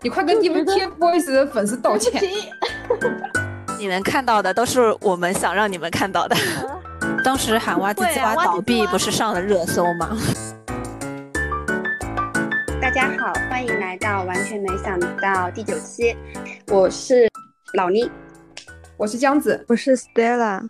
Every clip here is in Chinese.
你快跟你们 TFBOYS 的粉丝道歉。你能看到的都是我们想让你们看到的。当时喊哇唧唧哇倒闭，不是上了热搜吗？大家好，欢迎来到完全没想到第九期。我是老倪，我是江子，我是 Stella。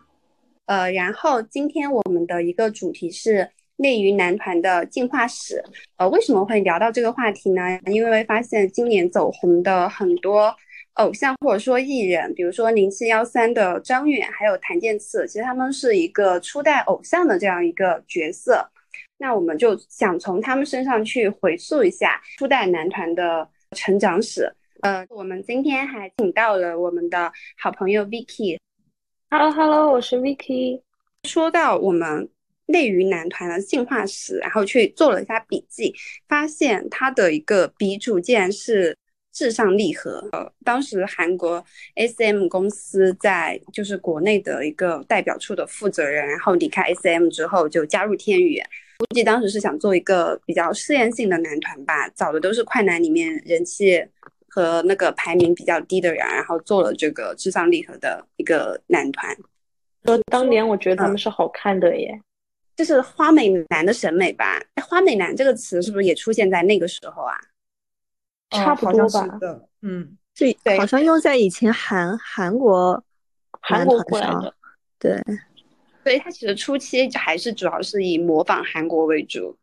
呃，然后今天我们的一个主题是。内娱男团的进化史，呃，为什么会聊到这个话题呢？因为发现今年走红的很多偶像或者说艺人，比如说零七幺三的张远，还有谭健次，其实他们是一个初代偶像的这样一个角色。那我们就想从他们身上去回溯一下初代男团的成长史。呃，我们今天还请到了我们的好朋友 Vicky。Hello Hello，我是 Vicky。说到我们。内娱男团的进化史，然后去做了一下笔记，发现他的一个鼻祖竟然是至上励合。呃，当时韩国 SM 公司在就是国内的一个代表处的负责人，然后离开 SM 之后就加入天娱，估计当时是想做一个比较试验性的男团吧，找的都是快男里面人气和那个排名比较低的人，然后做了这个至上励合的一个男团。说当年我觉得他们是好看的耶。就是花美男的审美吧？哎，花美男这个词是不是也出现在那个时候啊？差不多吧。嗯，这好像用在以前韩韩国韩国过来的。对，所以他其实初期还是主要是以模仿韩国为主。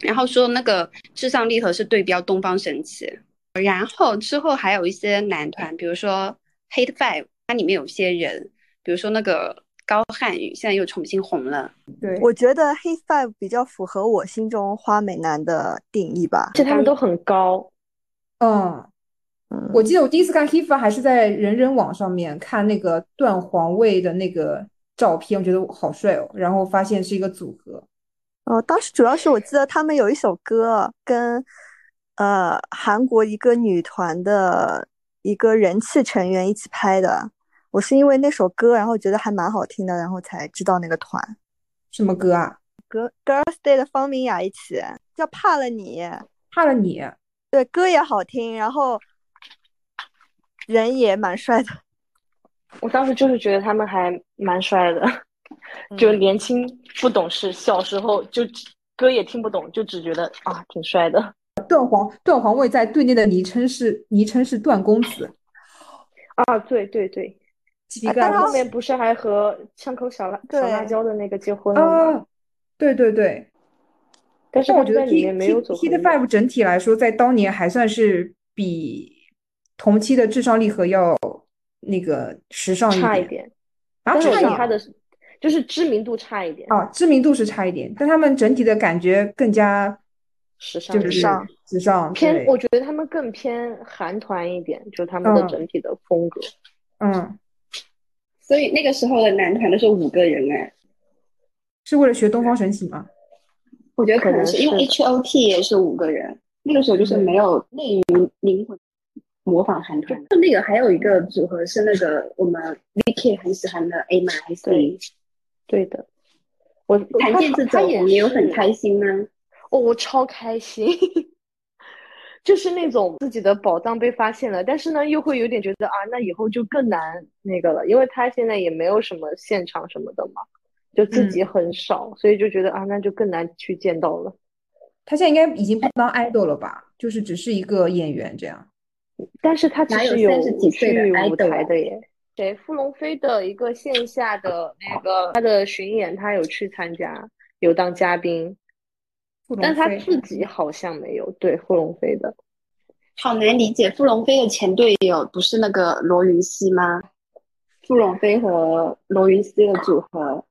然后说那个至上励合是对标东方神起，然后之后还有一些男团，比如说 Hate Five，它里面有些人，比如说那个。高瀚宇现在又重新红了，对我觉得黑 five 比较符合我心中花美男的定义吧，而且他们都很高。嗯，我记得我第一次看黑 five 还是在人人网上面看那个段皇位的那个照片，我觉得好帅哦，然后发现是一个组合。哦，当时主要是我记得他们有一首歌跟呃韩国一个女团的一个人气成员一起拍的。我是因为那首歌，然后觉得还蛮好听的，然后才知道那个团。什么歌啊？歌 Girls Day 的方明雅一起叫怕了你，怕了你。对，歌也好听，然后人也蛮帅的。我当时就是觉得他们还蛮帅的，就年轻不懂事，小时候就歌也听不懂，就只觉得啊挺帅的。段皇段皇位在队内的昵称是昵称是段公子。啊，对对对。但后面不是还和枪口小辣小辣椒的那个结婚了吗？对对对。但是我觉得 T T T Five 整体来说，在当年还算是比同期的智商励合要那个时尚差一点。啊，差一点。他的就是知名度差一点。啊，知名度是差一点，但他们整体的感觉更加时尚，就是，时尚偏。我觉得他们更偏韩团一点，就他们的整体的风格。嗯。所以那个时候的男团都是五个人哎，是为了学东方神起吗？我觉得可能是因为 H O T 也是五个人，那个时候就是没有内娱灵魂模仿韩团。就那个还有一个组合是那个我们 V K 很喜欢的 A M S D。对的，我谭健次走红，你有很开心吗？哦，我超开心。就是那种自己的宝藏被发现了，但是呢，又会有点觉得啊，那以后就更难那个了，因为他现在也没有什么现场什么的嘛，就自己很少，所以就觉得啊，那就更难去见到了。他现在应该已经不当 idol 了吧？就是只是一个演员这样。但是他其实有去舞台的耶。谁？傅龙飞的一个线下的那个他的巡演，他有去参加，有当嘉宾。但他自己好像没有对傅龙飞的，好难理解。傅龙飞的前队友不是那个罗云熙吗？傅龙飞和罗云熙的组合，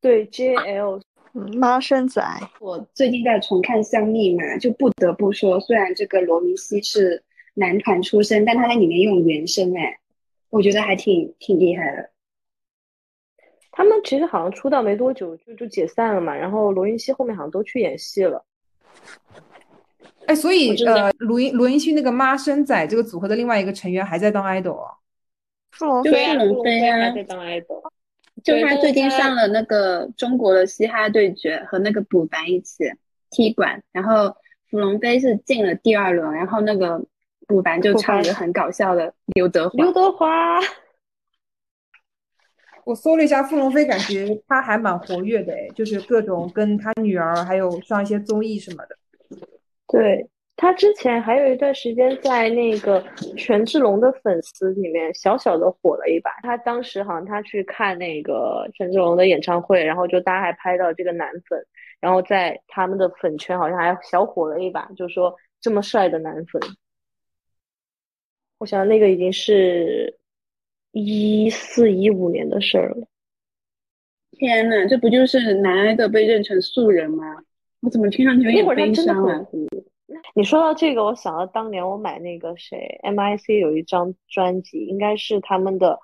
对 JL 嗯妈生仔。我最近在重看《香蜜》嘛，就不得不说，虽然这个罗云熙是男团出身，但他在里面用原声，哎，我觉得还挺挺厉害的。他们其实好像出道没多久就就解散了嘛，然后罗云熙后面好像都去演戏了。哎，所以呃，罗云罗云熙那个妈生仔这个组合的另外一个成员还在当 idol 啊？傅龙飞还在当 idol，就他最近上了那个中国的嘻哈对决，和那个卜凡一起踢馆，然后傅龙飞是进了第二轮，然后那个补班就唱一个很搞笑的刘德华。刘德华，我搜了一下傅龙飞，感觉他还蛮活跃的，哎，就是各种跟他女儿还有上一些综艺什么的。对。他之前还有一段时间在那个权志龙的粉丝里面小小的火了一把。他当时好像他去看那个权志龙的演唱会，然后就大家还拍到这个男粉，然后在他们的粉圈好像还小火了一把，就说这么帅的男粉。我想那个已经是一四一五年的事儿了。天呐，这不就是男爱豆被认成素人吗？我怎么听上去有点悲伤啊？你说到这个，我想到当年我买那个谁，M.I.C 有一张专辑，应该是他们的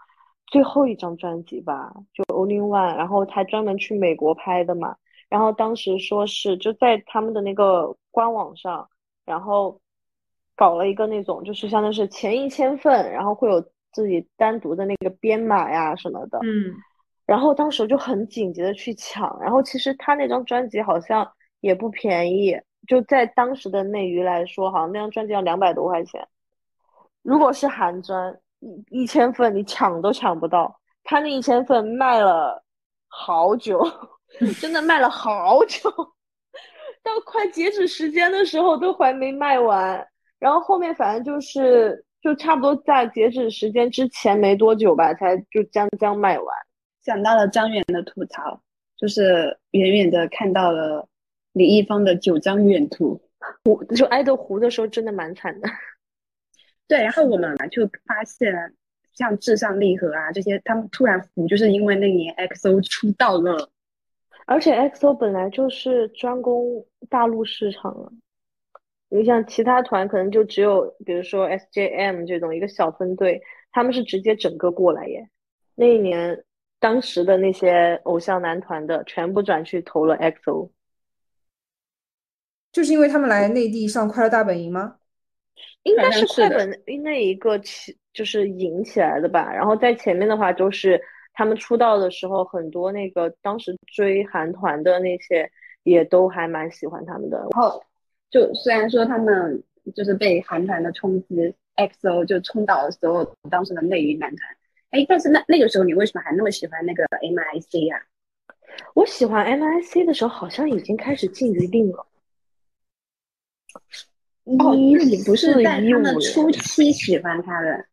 最后一张专辑吧，就 Only One，然后他专门去美国拍的嘛。然后当时说是就在他们的那个官网上，然后搞了一个那种，就是相当于是前一千份，然后会有自己单独的那个编码呀什么的。嗯。然后当时就很紧急的去抢，然后其实他那张专辑好像也不便宜。就在当时的内娱来说，好像那张专辑要两百多块钱。如果是韩专，一一千份你抢都抢不到。他那一千份卖了好久，真的卖了好久，到快截止时间的时候都还没卖完。然后后面反正就是，就差不多在截止时间之前没多久吧，才就将将卖完。想到了张远的吐槽，就是远远的看到了。李易峰的九张远图，我就爱豆糊的时候真的蛮惨的。对，然后我们就发现，像至上励合啊这些，他们突然糊，就是因为那年 XO 出道了。而且 XO 本来就是专攻大陆市场啊，你像其他团可能就只有，比如说 SJM 这种一个小分队，他们是直接整个过来耶。那一年，当时的那些偶像男团的全部转去投了 XO。就是因为他们来内地上《快乐大本营》吗？应该是快本那一个起，就是引起来的吧。然后在前面的话，就是他们出道的时候，很多那个当时追韩团的那些也都还蛮喜欢他们的。然后就虽然说他们就是被韩团的冲击，XO 就冲倒了所有当时的内娱男团。哎，但是那那个时候你为什么还那么喜欢那个 MIC 呀？我喜欢 MIC 的时候，好像已经开始禁娱令了。哦，你不是在他们初期喜欢他的？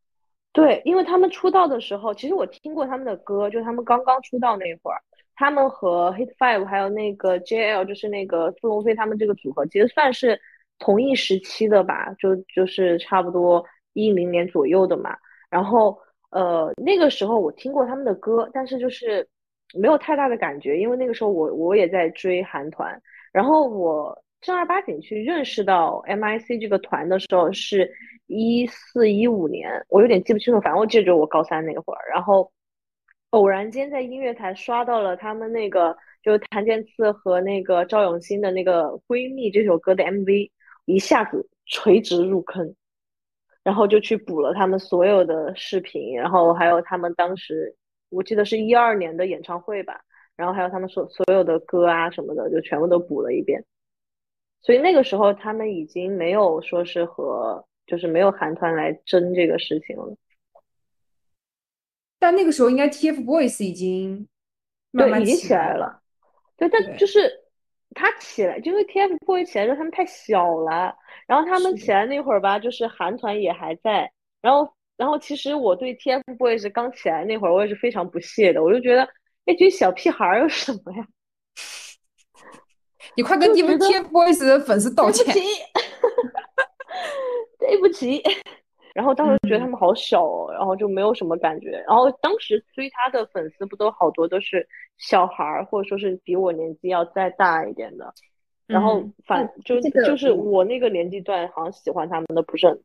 对，因为他们出道的时候，其实我听过他们的歌，就他们刚刚出道那会儿，他们和 Hit Five 还有那个 JL，就是那个傅龙飞他们这个组合，其实算是同一时期的吧，就就是差不多一零年左右的嘛。然后呃，那个时候我听过他们的歌，但是就是没有太大的感觉，因为那个时候我我也在追韩团，然后我。正儿八经去认识到 M.I.C 这个团的时候，是一四一五年，我有点记不清楚，反正我记着我高三那会儿，然后偶然间在音乐台刷到了他们那个，就谭健次和那个赵永新的那个《闺蜜》这首歌的 M.V，一下子垂直入坑，然后就去补了他们所有的视频，然后还有他们当时我记得是一二年的演唱会吧，然后还有他们所所有的歌啊什么的，就全部都补了一遍。所以那个时候，他们已经没有说是和，就是没有韩团来争这个事情了。但那个时候，应该 TFBOYS 已经慢慢起来了。对，但就是他起来，就是 TFBOYS 起来之后，他们太小了。然后他们起来那会儿吧，就是韩团也还在。然后，然后其实我对 TFBOYS 刚起来那会儿，我也是非常不屑的。我就觉得那群小屁孩有什么呀？你快跟你们 TFBOYS 的粉丝道歉！对不起，然后当时觉得他们好小，哦，然后就没有什么感觉。然后当时追他的粉丝不都好多都是小孩儿，或者说是比我年纪要再大一点的。然后反就就是我那个年纪段，好像喜欢他们的不是很多。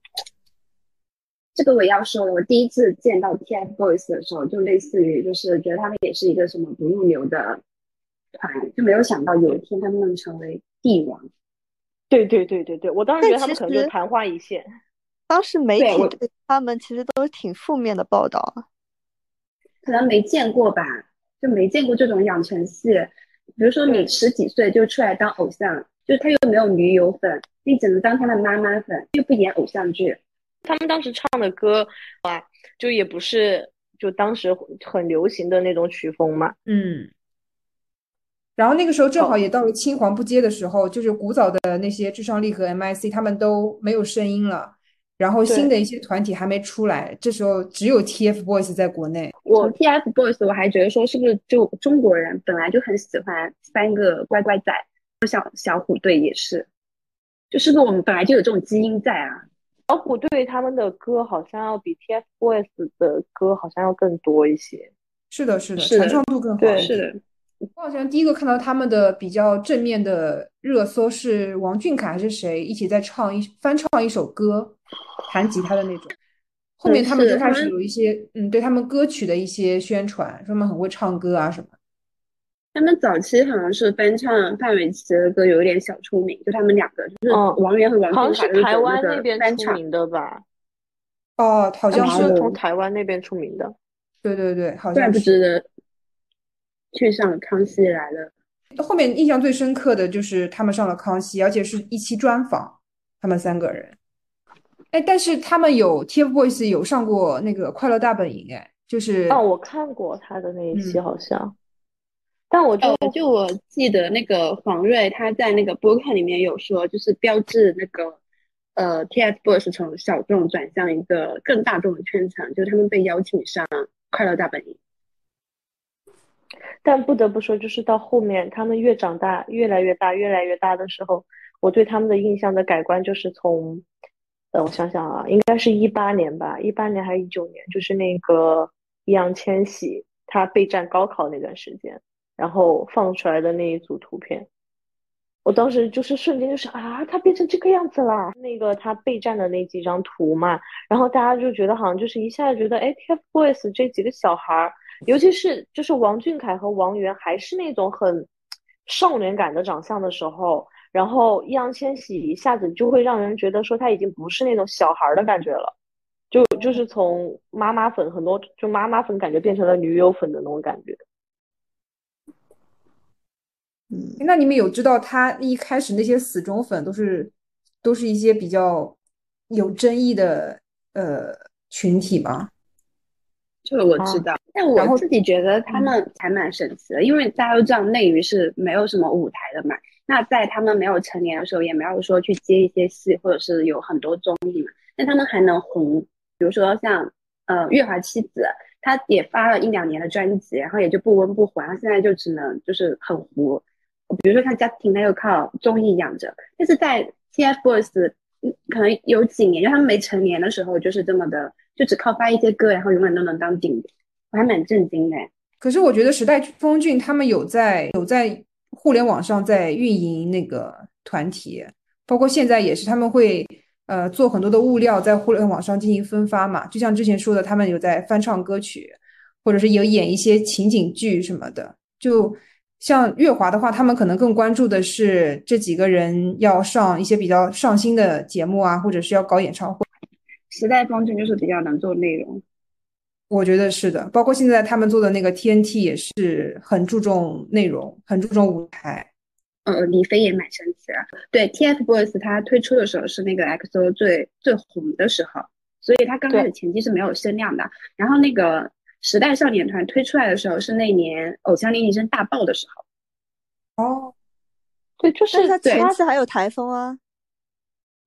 这个我要说，我第一次见到 TFBOYS 的时候，就类似于就是觉得他们也是一个什么不入流的。团就没有想到有一天他们能成为帝王。对对对对对，我当时觉得他们可能就昙花一现。当时媒体对他们其实都是挺负面的报道，可能没见过吧，就没见过这种养成系。比如说你十几岁就出来当偶像，就是他又没有女友粉，你只能当他的妈妈粉，又不演偶像剧。他们当时唱的歌啊，就也不是就当时很流行的那种曲风嘛。嗯。然后那个时候正好也到了青黄不接的时候，就是古早的那些至上力和 M.I.C 他们都没有声音了，然后新的一些团体还没出来，这时候只有 TFBOYS 在国内。我 TFBOYS 我还觉得说是不是就中国人本来就很喜欢三个乖乖仔，像小虎队也是，就是不是我们本来就有这种基因在啊？小虎队他们的歌好像要比 TFBOYS 的歌好像要更多一些。是的，是的，传唱度更好。对，是的。我好像第一个看到他们的比较正面的热搜是王俊凯还是谁一起在唱一翻唱一首歌，弹吉他的那种。后面他们就开始有一些嗯，对他们歌曲的一些宣传，说他们很会唱歌啊什么。他们早期好像是翻唱范玮琪的歌，有一点小出名。就他们两个，就是王源和王俊凯是台湾那边出名的吧？哦，好像是从台湾那边出名的。对对对，好像不知的。去上《康熙来了》，后面印象最深刻的就是他们上了《康熙》，而且是一期专访，他们三个人。哎，但是他们有 TFBOYS 有上过那个《快乐大本营》，哎，就是哦，我看过他的那一期，好像。但我就就我记得那个黄睿他在那个播客里面有说，就是标志那个呃 TFBOYS 从小众转向一个更大众的圈层，就是他们被邀请上《快乐大本营》。但不得不说，就是到后面他们越长大，越来越大，越来越大的时候，我对他们的印象的改观就是从，呃，我想想啊，应该是一八年吧，一八年还是一九年，就是那个易烊千玺他备战高考那段时间，然后放出来的那一组图片，我当时就是瞬间就是啊，他变成这个样子了。那个他备战的那几张图嘛，然后大家就觉得好像就是一下子觉得，哎，TFBOYS 这几个小孩儿。尤其是就是王俊凯和王源还是那种很少年感的长相的时候，然后易烊千玺一下子就会让人觉得说他已经不是那种小孩的感觉了，就就是从妈妈粉很多就妈妈粉感觉变成了女友粉的那种感觉。嗯，那你们有知道他一开始那些死忠粉都是都是一些比较有争议的呃群体吗？这个我知道，但我自己觉得他们还蛮神奇的，因为大家都知道内娱是没有什么舞台的嘛。那在他们没有成年的时候，也没有说去接一些戏，或者是有很多综艺嘛。但他们还能红，比如说像呃月华妻子，他也发了一两年的专辑，然后也就不温不火，然后现在就只能就是很糊。比如说像 Justin，他又靠综艺养着，但是在 TFBOYS，可能有几年，就他们没成年的时候，就是这么的。就只靠发一些歌，然后永远都能当顶，我还蛮震惊的。可是我觉得时代峰峻他们有在有在互联网上在运营那个团体，包括现在也是，他们会呃做很多的物料在互联网上进行分发嘛。就像之前说的，他们有在翻唱歌曲，或者是有演一些情景剧什么的。就像乐华的话，他们可能更关注的是这几个人要上一些比较上新的节目啊，或者是要搞演唱会。时代峰峻就是比较能做内容，我觉得是的。包括现在他们做的那个 TNT 也是很注重内容，很注重舞台。呃，李飞也蛮神奇的。对，TFBOYS 他推出的时候是那个 XO 最最红的时候，所以他刚开始前期是没有声量的。然后那个时代少年团推出来的时候是那年偶像练习生大爆的时候。哦，对，就是他前期还有台风啊。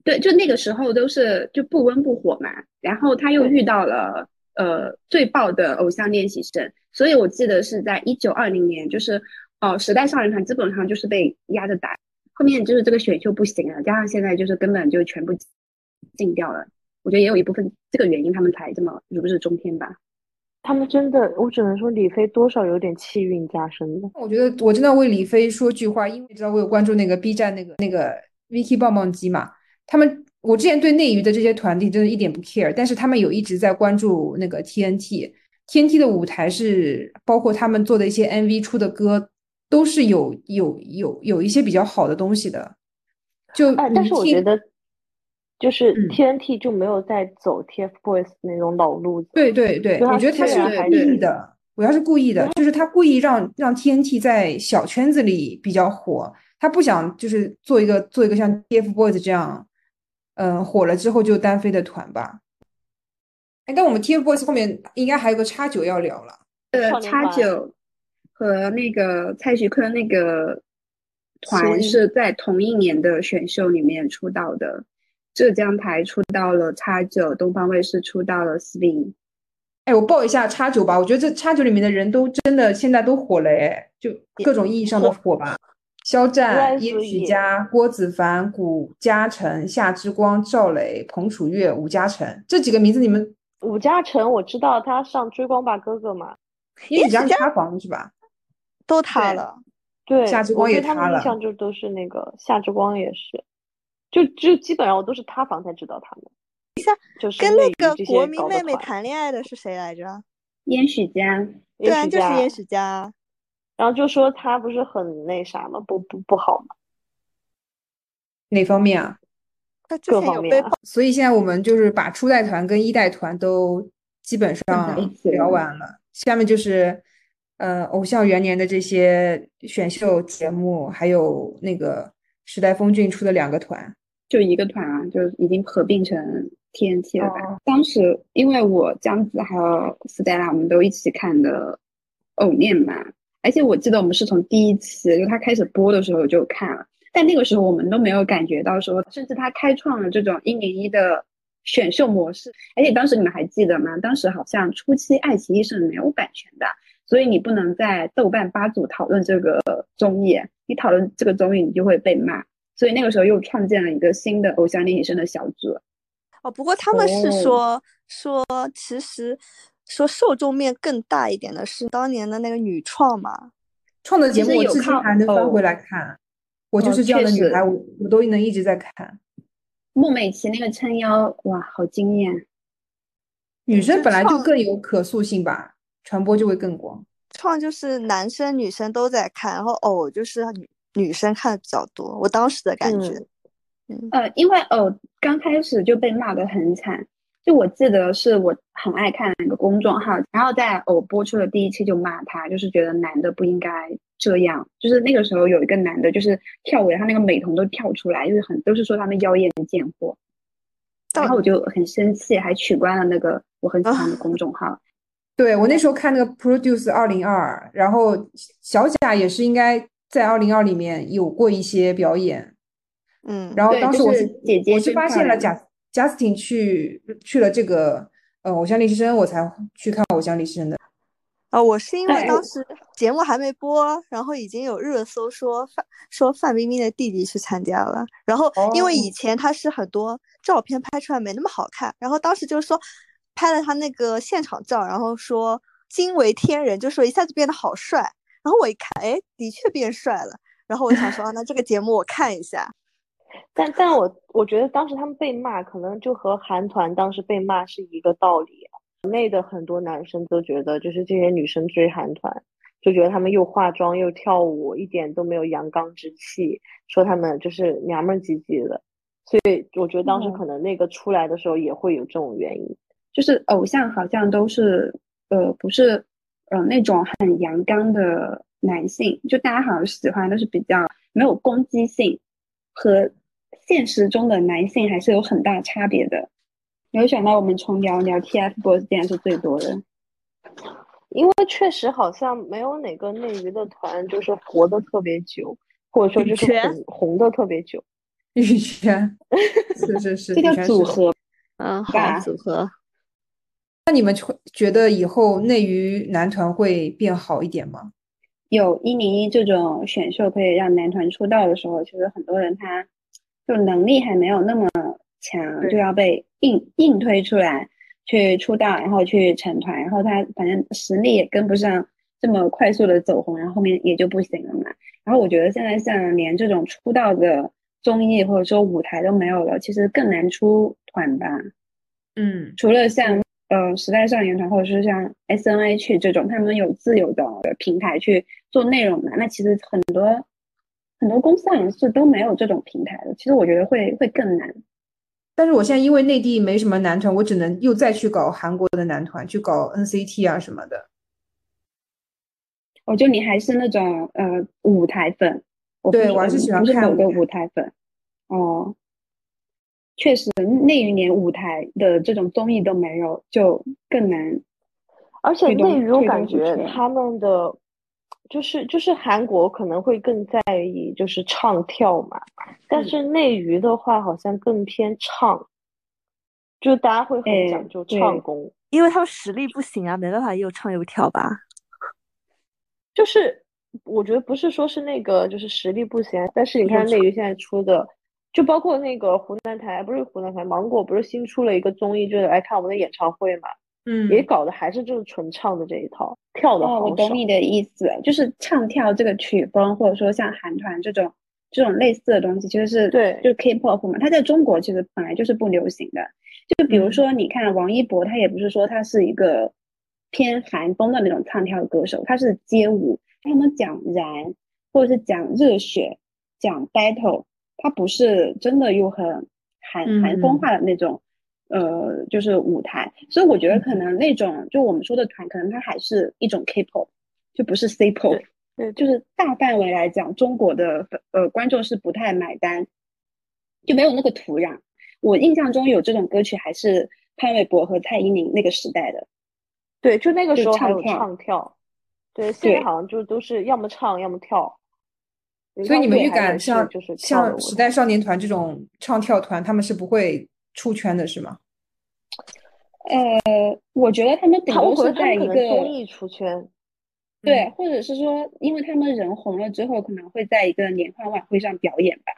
对，就那个时候都是就不温不火嘛，然后他又遇到了呃最爆的偶像练习生，所以我记得是在一九二零年，就是哦时代少年团基本上就是被压着打，后面就是这个选秀不行了，加上现在就是根本就全部禁掉了，我觉得也有一部分这个原因，他们才这么如日中天吧。他们真的，我只能说李飞多少有点气运加身的。我觉得我真的为李飞说句话，因为知道我有关注那个 B 站那个那个 Vicky 棒棒鸡嘛。他们，我之前对内娱的这些团体真的一点不 care，但是他们有一直在关注那个 TNT，TNT 的舞台是包括他们做的一些 MV 出的歌，都是有有有有一些比较好的东西的。就但是我觉得，就是 TNT 就没有在走 TFBOYS 那种老路子。对对对，我觉得他是故意的，我要是故意的，就是他故意让让 TNT 在小圈子里比较火，他不想就是做一个做一个像 TFBOYS 这样。嗯，火了之后就单飞的团吧。哎，但我们 TFBOYS 后面应该还有个叉九要聊了。呃，叉九和那个蔡徐坤那个团是在同一年的选秀里面出道的。浙江台出道了叉九，东方卫视出道了 Swing。哎，我报一下叉九吧，我觉得这叉九里面的人都真的现在都火了，哎，就各种意义上的火吧。肖战、殷许佳、郭子凡、古嘉诚、夏之光、赵雷、彭楚月、伍嘉诚这几个名字，你们伍嘉诚我知道他上《追光吧哥哥》嘛，殷许佳是塌房是吧？都塌了，对，夏之光也塌了。印象就都是那个夏之光也是，就就基本上我都是塌房才知道他们。下就是跟那个国民妹妹谈恋爱的是谁来着？殷许佳，对啊，就是殷许佳。然后就说他不是很那啥吗？不不不好吗？哪方面啊？各方面。所以现在我们就是把初代团跟一代团都基本上聊完了。下面就是呃，偶像元年的这些选秀节目，还有那个时代峰峻出的两个团，就一个团啊，就已经合并成 TNT 了吧？当时因为我姜子还有 Stella，我们都一起看的偶面嘛。而且我记得我们是从第一期就他开始播的时候就看了，但那个时候我们都没有感觉到说，甚至他开创了这种一零一的选秀模式。而且当时你们还记得吗？当时好像初期爱奇艺是没有版权的，所以你不能在豆瓣八组讨论这个综艺，你讨论这个综艺你就会被骂。所以那个时候又创建了一个新的偶像练习生的小组。哦，不过他们是说说其实。说受众面更大一点的是当年的那个女创嘛，创的节目我至今还能翻回来看，我就是这样的女孩，我我都能一直在看。孟美岐那个撑腰，哇，好惊艳！女生本来就更有可塑性吧，传播就会更广。创就是男生女生都在看，然后偶就是女女生看的比较多，我当时的感觉。嗯，呃，因为偶刚开始就被骂的很惨。就我记得是我很爱看一个公众号，然后在偶播出的第一期就骂他，就是觉得男的不应该这样。就是那个时候有一个男的，就是跳舞，他那个美瞳都跳出来，就是很都是说他们妖艳贱货。然后我就很生气，还取关了那个我很喜欢的公众号。对我那时候看那个 Produce 二零二，然后小贾也是应该在二零二里面有过一些表演。嗯，然后当时我是姐姐，我是发现了贾。Justin 去去了这个呃偶像练习生，我才去看偶像练习生的。啊，我是因为当时节目还没播，然后已经有热搜说范说范冰冰的弟弟去参加了。然后因为以前他是很多照片拍出来没那么好看，然后当时就是说拍了他那个现场照，然后说惊为天人，就说一下子变得好帅。然后我一看，哎，的确变帅了。然后我想说，那这个节目我看一下。但但我我觉得当时他们被骂，可能就和韩团当时被骂是一个道理。国内的很多男生都觉得，就是这些女生追韩团，就觉得他们又化妆又跳舞，一点都没有阳刚之气，说他们就是娘们唧唧的。所以我觉得当时可能那个出来的时候也会有这种原因，就是偶像好像都是呃不是呃那种很阳刚的男性，就大家好像喜欢都是比较没有攻击性和。现实中的男性还是有很大差别的。没有想到我们从聊聊 TFBOYS 竟然是最多的，因为确实好像没有哪个内娱的团就是活得特别久，或者说就是红红的特别久。羽泉，是是是，这个组合。嗯，好组合。那你们会觉得以后内娱男团会变好一点吗？有一零一这种选秀可以让男团出道的时候，其实很多人他。就能力还没有那么强，就要被硬硬推出来去出道，然后去成团，然后他反正实力也跟不上这么快速的走红，然后后面也就不行了嘛。然后我觉得现在像连这种出道的综艺或者说舞台都没有了，其实更难出团吧。嗯，除了像呃时代少年团或者是像 S N H 这种，他们有自由的平台去做内容嘛，那其实很多。很多公司好像是都没有这种平台的，其实我觉得会会更难。但是我现在因为内地没什么男团，我只能又再去搞韩国的男团，去搞 NCT 啊什么的。我觉得你还是那种呃舞台粉，对我还是喜欢看某个舞台粉。哦，确实内娱连舞台的这种综艺都没有，就更难。而且内娱我感觉他们的就是就是韩国可能会更在意就是唱跳嘛，但是内娱的话好像更偏唱，就大家会很讲究唱功，因为他们实力不行啊，没办法又唱又跳吧。就是我觉得不是说是那个就是实力不行，但是你看内娱现在出的，就包括那个湖南台不是湖南台芒果不是新出了一个综艺，就是来看我们的演唱会嘛。嗯，也搞的还是就是纯唱的这一套，跳的哦，我懂你的意思，就是唱跳这个曲风，或者说像韩团这种这种类似的东西，其实是对，就是 K-pop 嘛，它在中国其实本来就是不流行的。就比如说，你看王一博，他也不是说他是一个偏韩风的那种唱跳歌手，他是街舞，他们讲燃，或者是讲热血，讲 battle，他不是真的又很韩韩风化的那种。呃，就是舞台，所以我觉得可能那种就我们说的团，可能它还是一种 K-pop，就不是 C-pop。对，就是大范围来讲，中国的呃观众是不太买单，就没有那个土壤。我印象中有这种歌曲还是潘玮柏和蔡依林那个时代的。对，就那个时候还有唱跳。对，现在好像就都是要么唱要么跳。所以你们预感像像时代少年团这种唱跳团，他们是不会。出圈的是吗？呃，我觉得他们顶多是在一个综艺出圈，对，或者是说，因为他们人红了之后，可能会在一个联欢晚会上表演吧。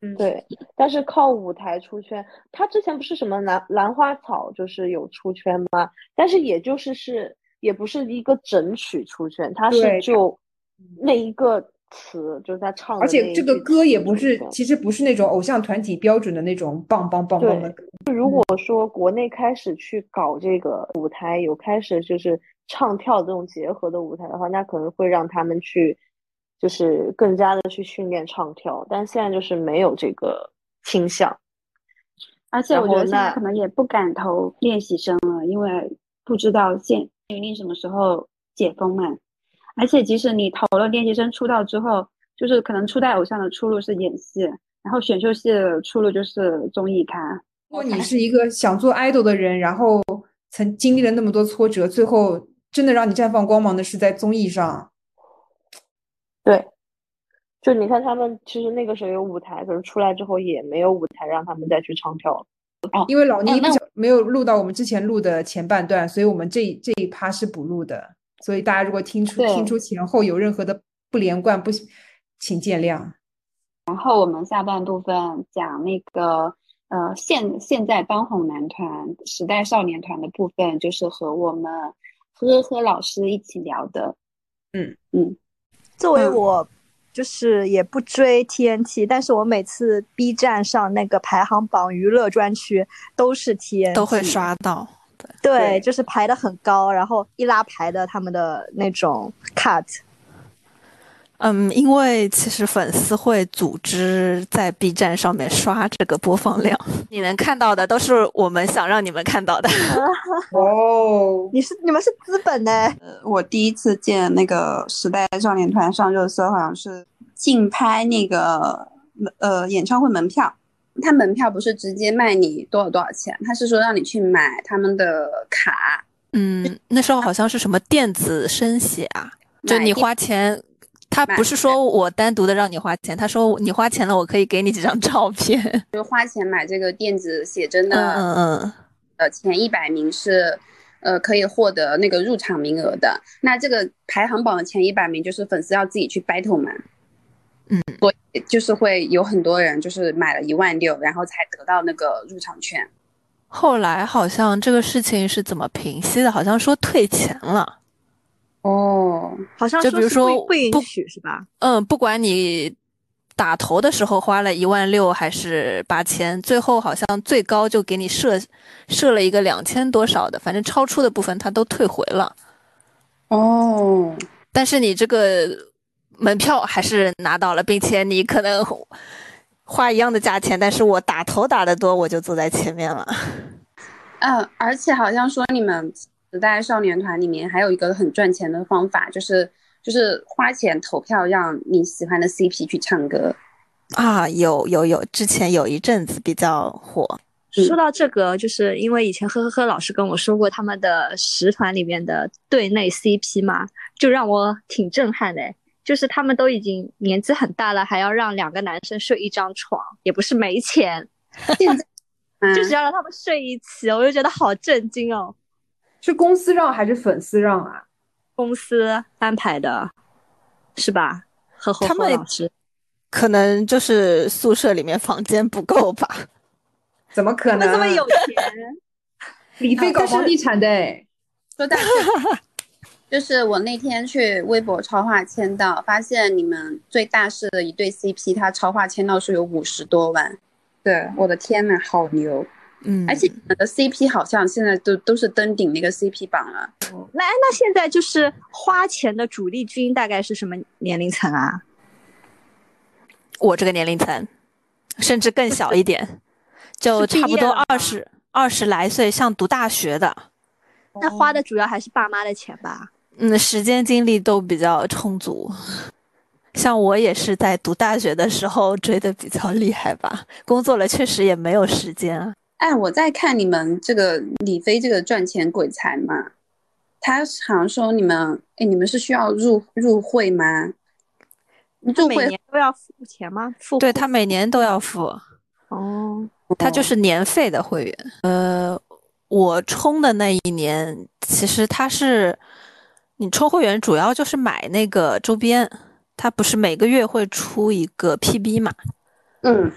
嗯，对。但是靠舞台出圈，他之前不是什么兰兰花草，就是有出圈吗？但是也就是是，也不是一个整曲出圈，他是就那一个。词就是他唱，而且这个歌也不是，其实不是那种偶像团体标准的那种棒棒棒棒的歌。如果说国内开始去搞这个舞台，有开始就是唱跳这种结合的舞台的话，那可能会让他们去，就是更加的去训练唱跳。但现在就是没有这个倾向，而且我觉得现在可能也不敢投练习生了，因为不知道现决定什么时候解封嘛。而且，即使你投了练习生出道之后，就是可能初代偶像的出路是演戏，然后选秀系的出路就是综艺咖。如果你是一个想做 idol 的人，然后曾经历了那么多挫折，最后真的让你绽放光芒的是在综艺上。对，就你看他们，其实那个时候有舞台，可是出来之后也没有舞台让他们再去唱跳。哦，因为老倪没有录到我们之前录的前半段，所以我们这这一趴是补录的。所以大家如果听出听出前后有任何的不连贯，不请见谅。然后我们下半部分讲那个呃现现在当红男团时代少年团的部分，就是和我们呵呵老师一起聊的。嗯嗯，作为我就是也不追 TNT，但是我每次 B 站上那个排行榜娱乐专区都是 TNT，都会刷到。对，就是排的很高，然后一拉排的他们的那种 cut。嗯，因为其实粉丝会组织在 B 站上面刷这个播放量，你能看到的都是我们想让你们看到的。哦，你是你们是资本呢？呃，我第一次见那个时代少年团上热搜，好像是竞拍那个呃演唱会门票。他门票不是直接卖你多少多少钱，他是说让你去买他们的卡。嗯，那时候好像是什么电子声写啊，就你花钱，他不是说我单独的让你花钱，他说你花钱了，我可以给你几张照片。就花钱买这个电子写真的，嗯嗯，呃，前一百名是，呃，可以获得那个入场名额的。那这个排行榜的前一百名就是粉丝要自己去 battle 嘛。嗯，所以就是会有很多人就是买了一万六，然后才得到那个入场券。后来好像这个事情是怎么平息的？好像说退钱了。哦，好像就比如说不允许是吧？嗯，不管你打头的时候花了一万六还是八千，最后好像最高就给你设设了一个两千多少的，反正超出的部分他都退回了。哦，但是你这个。门票还是拿到了，并且你可能 花一样的价钱，但是我打头打的多，我就坐在前面了。嗯，而且好像说你们时代少年团里面还有一个很赚钱的方法，就是就是花钱投票让你喜欢的 CP 去唱歌。啊，有有有，之前有一阵子比较火。说到这个，就是因为以前呵呵呵老师跟我说过他们的十团里面的队内 CP 嘛，就让我挺震撼的。就是他们都已经年纪很大了，还要让两个男生睡一张床，也不是没钱，现在 就是要让他们睡一起，我就觉得好震惊哦。是公司让还是粉丝让啊？公司安排的，是吧？他们呵老师，可能就是宿舍里面房间不够吧。怎么可能？他们这么有钱，李 飞搞房地产的哎，说到这个，就是我那天去微博超话签到，发现你们最大势的一对 CP，他超话签到数有五十多万。对，我的天呐，好牛！嗯，而且你们的 CP 好像现在都都是登顶那个 CP 榜了。那那现在就是花钱的主力军大概是什么年龄层啊？我这个年龄层，甚至更小一点，就差不多二十二十来岁，像读大学的，那花的主要还是爸妈的钱吧？嗯，时间精力都比较充足。像我也是在读大学的时候追的比较厉害吧，工作了确实也没有时间啊。哎，我在看你们这个李飞这个赚钱鬼才嘛，他好像说你们，哎，你们是需要入入会吗？入每会年都要付钱吗？付对他每年都要付，哦，他就是年费的会员。呃，我充的那一年，其实他是你充会员主要就是买那个周边，它不是每个月会出一个 PB 嘛？嗯，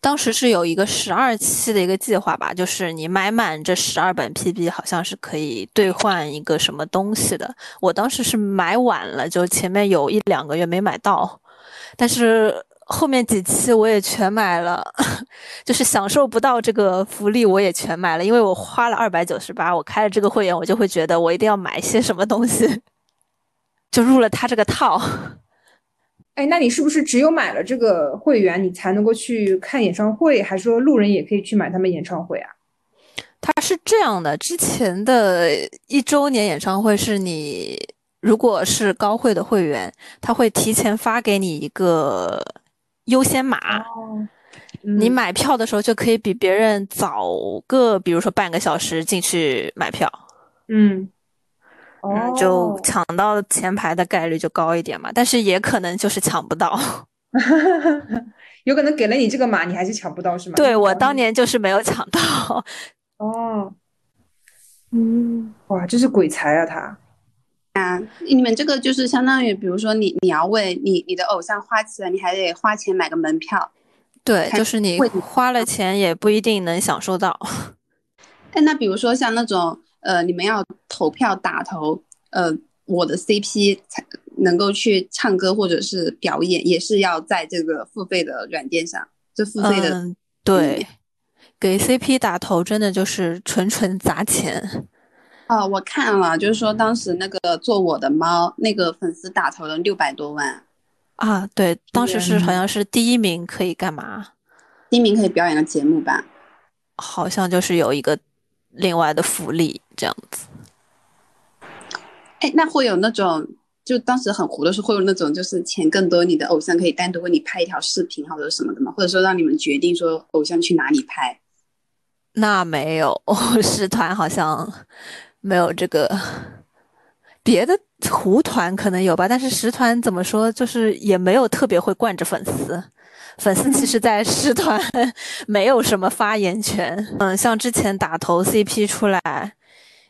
当时是有一个十二期的一个计划吧，就是你买满这十二本 PB，好像是可以兑换一个什么东西的。我当时是买晚了，就前面有一两个月没买到，但是后面几期我也全买了，就是享受不到这个福利，我也全买了，因为我花了二百九十八，我开了这个会员，我就会觉得我一定要买一些什么东西，就入了他这个套。哎，那你是不是只有买了这个会员，你才能够去看演唱会？还是说路人也可以去买他们演唱会啊？他是这样的，之前的一周年演唱会是你如果是高会的会员，他会提前发给你一个优先码，哦，你买票的时候就可以比别人早个，比如说半个小时进去买票，嗯，就抢到前排的概率就高一点嘛。但是也可能就是抢不到。有可能给了你这个码，你还是抢不到是吗？对我当年就是没有抢到。哦，嗯，哇，这是鬼才啊他！你们这个就是相当于，比如说你你要为你你的偶像花钱，你还得花钱买个门票。对，就是你花了钱也不一定能享受到。哎，那比如说像那种呃，你们要投票打头，呃，我的 CP 才能够去唱歌或者是表演，也是要在这个付费的软件上，这付费的嗯，对，给 CP 打头真的就是纯纯砸钱。哦，我看了，就是说当时那个做我的猫那个粉丝打头了六百多万，啊，对，当时是好像是第一名可以干嘛？第一名可以表演个节目吧？好像就是有一个另外的福利这样子。哎，那会有那种，就当时很糊的时候，会有那种就是钱更多，你的偶像可以单独为你拍一条视频或者什么的吗？或者说让你们决定说偶像去哪里拍？那没有，是团好像没有这个，别的胡团可能有吧，但是十团怎么说，就是也没有特别会惯着粉丝。粉丝其实，在十团没有什么发言权。嗯，像之前打头 CP 出来，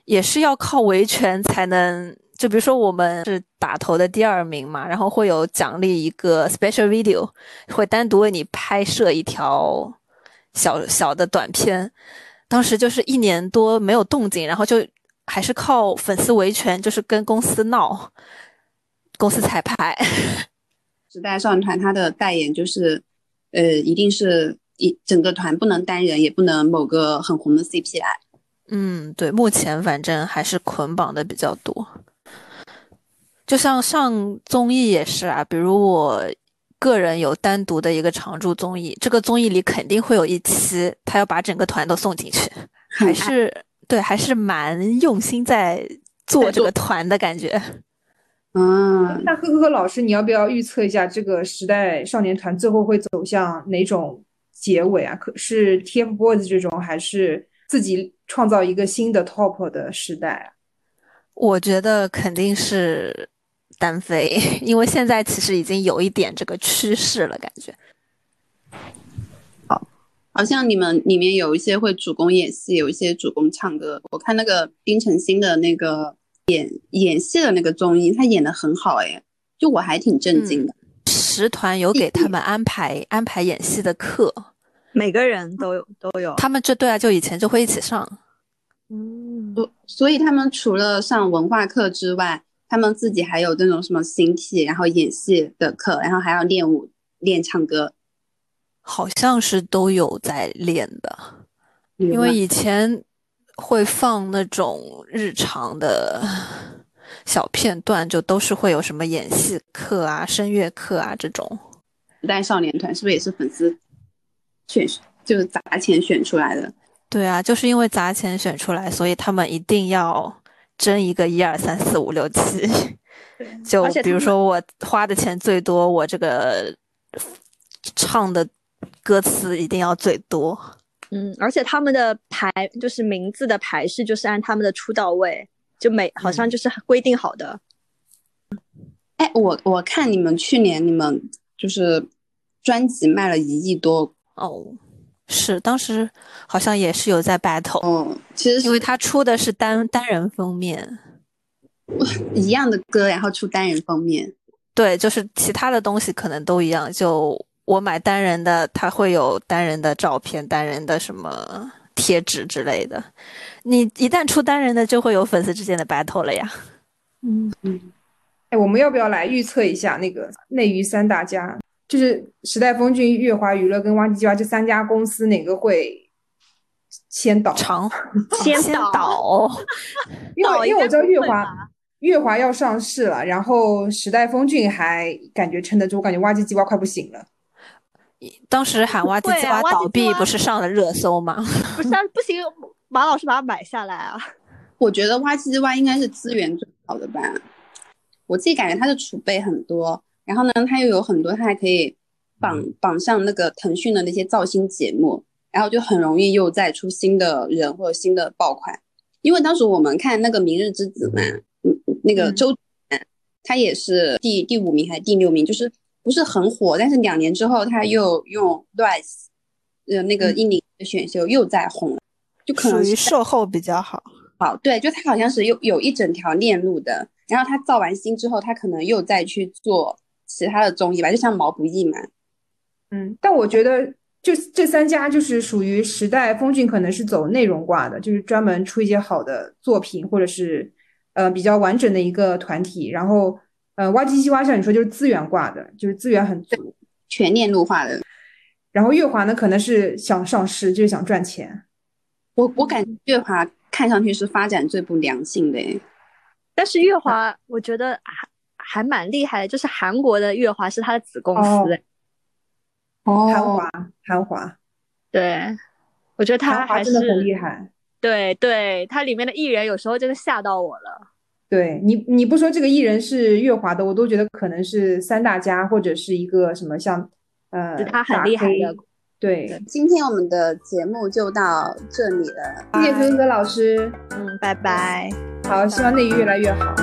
也是要靠维权才能。就比如说我们是打头的第二名嘛，然后会有奖励一个 special video，会单独为你拍摄一条小小的短片。当时就是一年多没有动静，然后就还是靠粉丝维权，就是跟公司闹，公司彩排。时代少女团它的代言就是，呃，一定是一整个团不能单人，也不能某个很红的 CP 来。嗯，对，目前反正还是捆绑的比较多。就像上综艺也是啊，比如我个人有单独的一个常驻综艺，这个综艺里肯定会有一期他要把整个团都送进去，还是对，还是蛮用心在做这个团的感觉。嗯，那呵呵呵老师，你要不要预测一下这个时代少年团最后会走向哪种结尾啊？可是 TFBOYS 这种，还是自己创造一个新的 top 的时代啊？我觉得肯定是单飞，因为现在其实已经有一点这个趋势了，感觉。好像你们里面有一些会主攻演戏，有一些主攻唱歌。我看那个丁程鑫的那个演演戏的那个综艺，他演的很好哎，就我还挺震惊的。十团有给他们安排安排演戏的课，每个人都有都有。他们这对啊，就以前就会一起上。嗯，所所以他们除了上文化课之外，他们自己还有那种什么形体，然后演戏的课，然后还要练舞、练唱歌。好像是都有在练的，因为以前会放那种日常的小片段，就都是会有什么演戏课啊、声乐课啊这种。时代少年团是不是也是粉丝选，就是砸钱选出来的？对啊，就是因为砸钱选出来，所以他们一定要争一个一二三四五六七。就比如说我花的钱最多，我这个唱的。歌词一定要最多，嗯，而且他们的排就是名字的排序，就是按他们的出道位，就每好像就是规定好的。哎，我我看你们去年你们就是专辑卖了一亿多哦，是当时好像也是有在 battle 嗯，其实因为他出的是单单人封面，一样的歌，然后出单人封面，对，就是其他的东西可能都一样，就。我买单人的，他会有单人的照片、单人的什么贴纸之类的。你一旦出单人的，就会有粉丝之间的 battle 了呀。嗯嗯。哎，我们要不要来预测一下那个内娱三大家？就是时代峰峻、月华娱乐跟挖机计划这三家公司，哪个会先倒？长 先倒。因为因为我知道月华月华要上市了，然后时代峰峻还感觉撑得住，我感觉挖机计划快不行了。当时喊挖机计划倒闭，不是上了热搜吗？不是，不行，马老师把它买下来啊！我觉得挖机计划应该是资源最好的吧。我自己感觉它的储备很多，然后呢，它又有很多，它还可以绑绑上那个腾讯的那些造星节目，然后就很容易又再出新的人或者新的爆款。因为当时我们看那个《明日之子》嘛，嗯，那个周，他也是第第五名还是第六名，就是。不是很火，但是两年之后他又用 Rise，呃，那个印尼的选秀又在红了，就可能属于售后比较好。好，对，就他好像是有有一整条链路的，然后他造完星之后，他可能又再去做其他的综艺吧，就像毛不易嘛。嗯，但我觉得就这三家就是属于时代峰峻，可能是走内容挂的，就是专门出一些好的作品，或者是呃比较完整的一个团体，然后。呃，挖机计划像你说就是资源挂的，就是资源很足，全链路化的。然后月华呢，可能是想上市，就是想赚钱。我我感觉月华看上去是发展最不良性的，但是月华我觉得还还蛮厉害的，就是韩国的月华是他的子公司。哦，韩华，韩华，对，我觉得他还是真的很厉害。对对，他里面的艺人有时候真的吓到我了。对你，你不说这个艺人是月华的，我都觉得可能是三大家或者是一个什么像，呃，他很厉害的。对，今天我们的节目就到这里了，谢谢孙哥老师，嗯，拜拜。好，希望内娱越来越好。